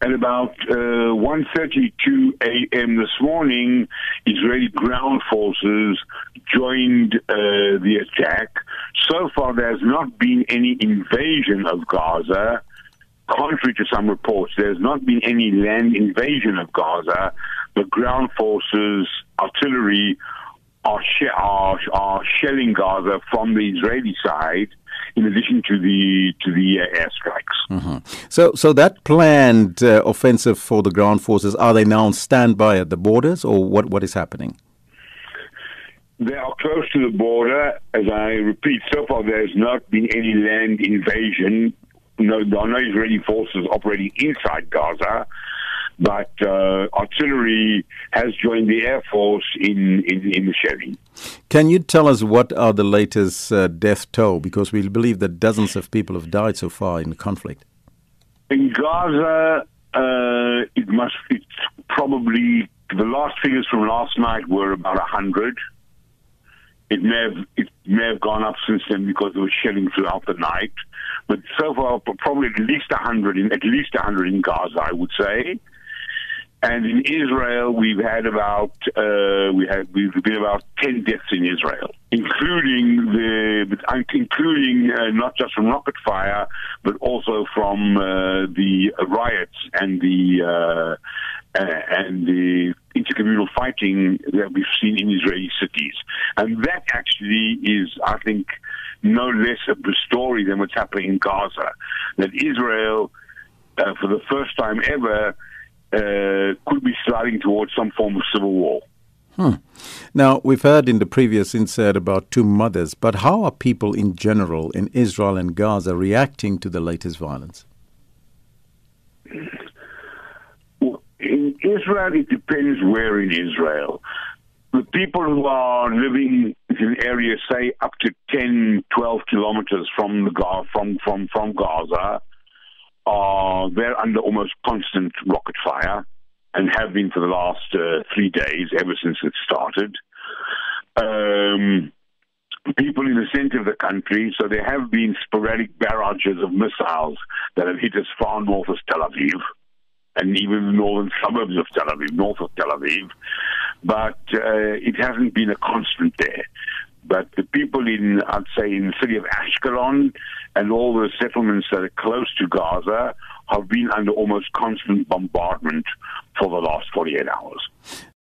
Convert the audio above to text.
At about uh, 1.32 a.m. this morning, Israeli ground forces joined uh, the attack. So far, there has not been any invasion of Gaza. Contrary to some reports, there has not been any land invasion of Gaza. The ground forces, artillery, are, she- are, are shelling Gaza from the Israeli side in addition to the to the uh, airstrikes. So, so that planned uh, offensive for the ground forces are they now on standby at the borders, or what? What is happening? They are close to the border. As I repeat, so far there has not been any land invasion. No, there are no Israeli forces operating inside Gaza, but uh, artillery has joined the air force in in, in the shelling. Can you tell us what are the latest uh, death toll? Because we believe that dozens of people have died so far in the conflict. In Gaza, uh, it must it's probably the last figures from last night were about a hundred. It may have it may have gone up since then because there was shelling throughout the night, but so far probably at least a hundred in at least a hundred in Gaza, I would say. And in Israel, we've had about uh, we had we've been about ten deaths in Israel, including the including uh, not just from rocket fire, but also from uh, the riots and the uh, uh, and the intercommunal fighting that we've seen in Israeli cities, and that actually is, I think, no less of the story than what's happening in Gaza. That Israel, uh, for the first time ever uh, could be sliding towards some form of civil war. Now, we've heard in the previous insert about two mothers, but how are people in general in Israel and Gaza reacting to the latest violence? In Israel, it depends where in Israel. The people who are living in areas, say, up to 10, 12 kilometers from the from, from, from Gaza, are they're under almost constant rocket fire and have been for the last uh, three days, ever since it started. Um, people in the center of the country, so there have been sporadic barrages of missiles that have hit as far north as Tel Aviv and even the northern suburbs of Tel Aviv, north of Tel Aviv. But uh, it hasn't been a constant there. But the people in, I'd say, in the city of Ashkelon and all the settlements that are close to Gaza have been under almost constant bombardment for the last 48 hours.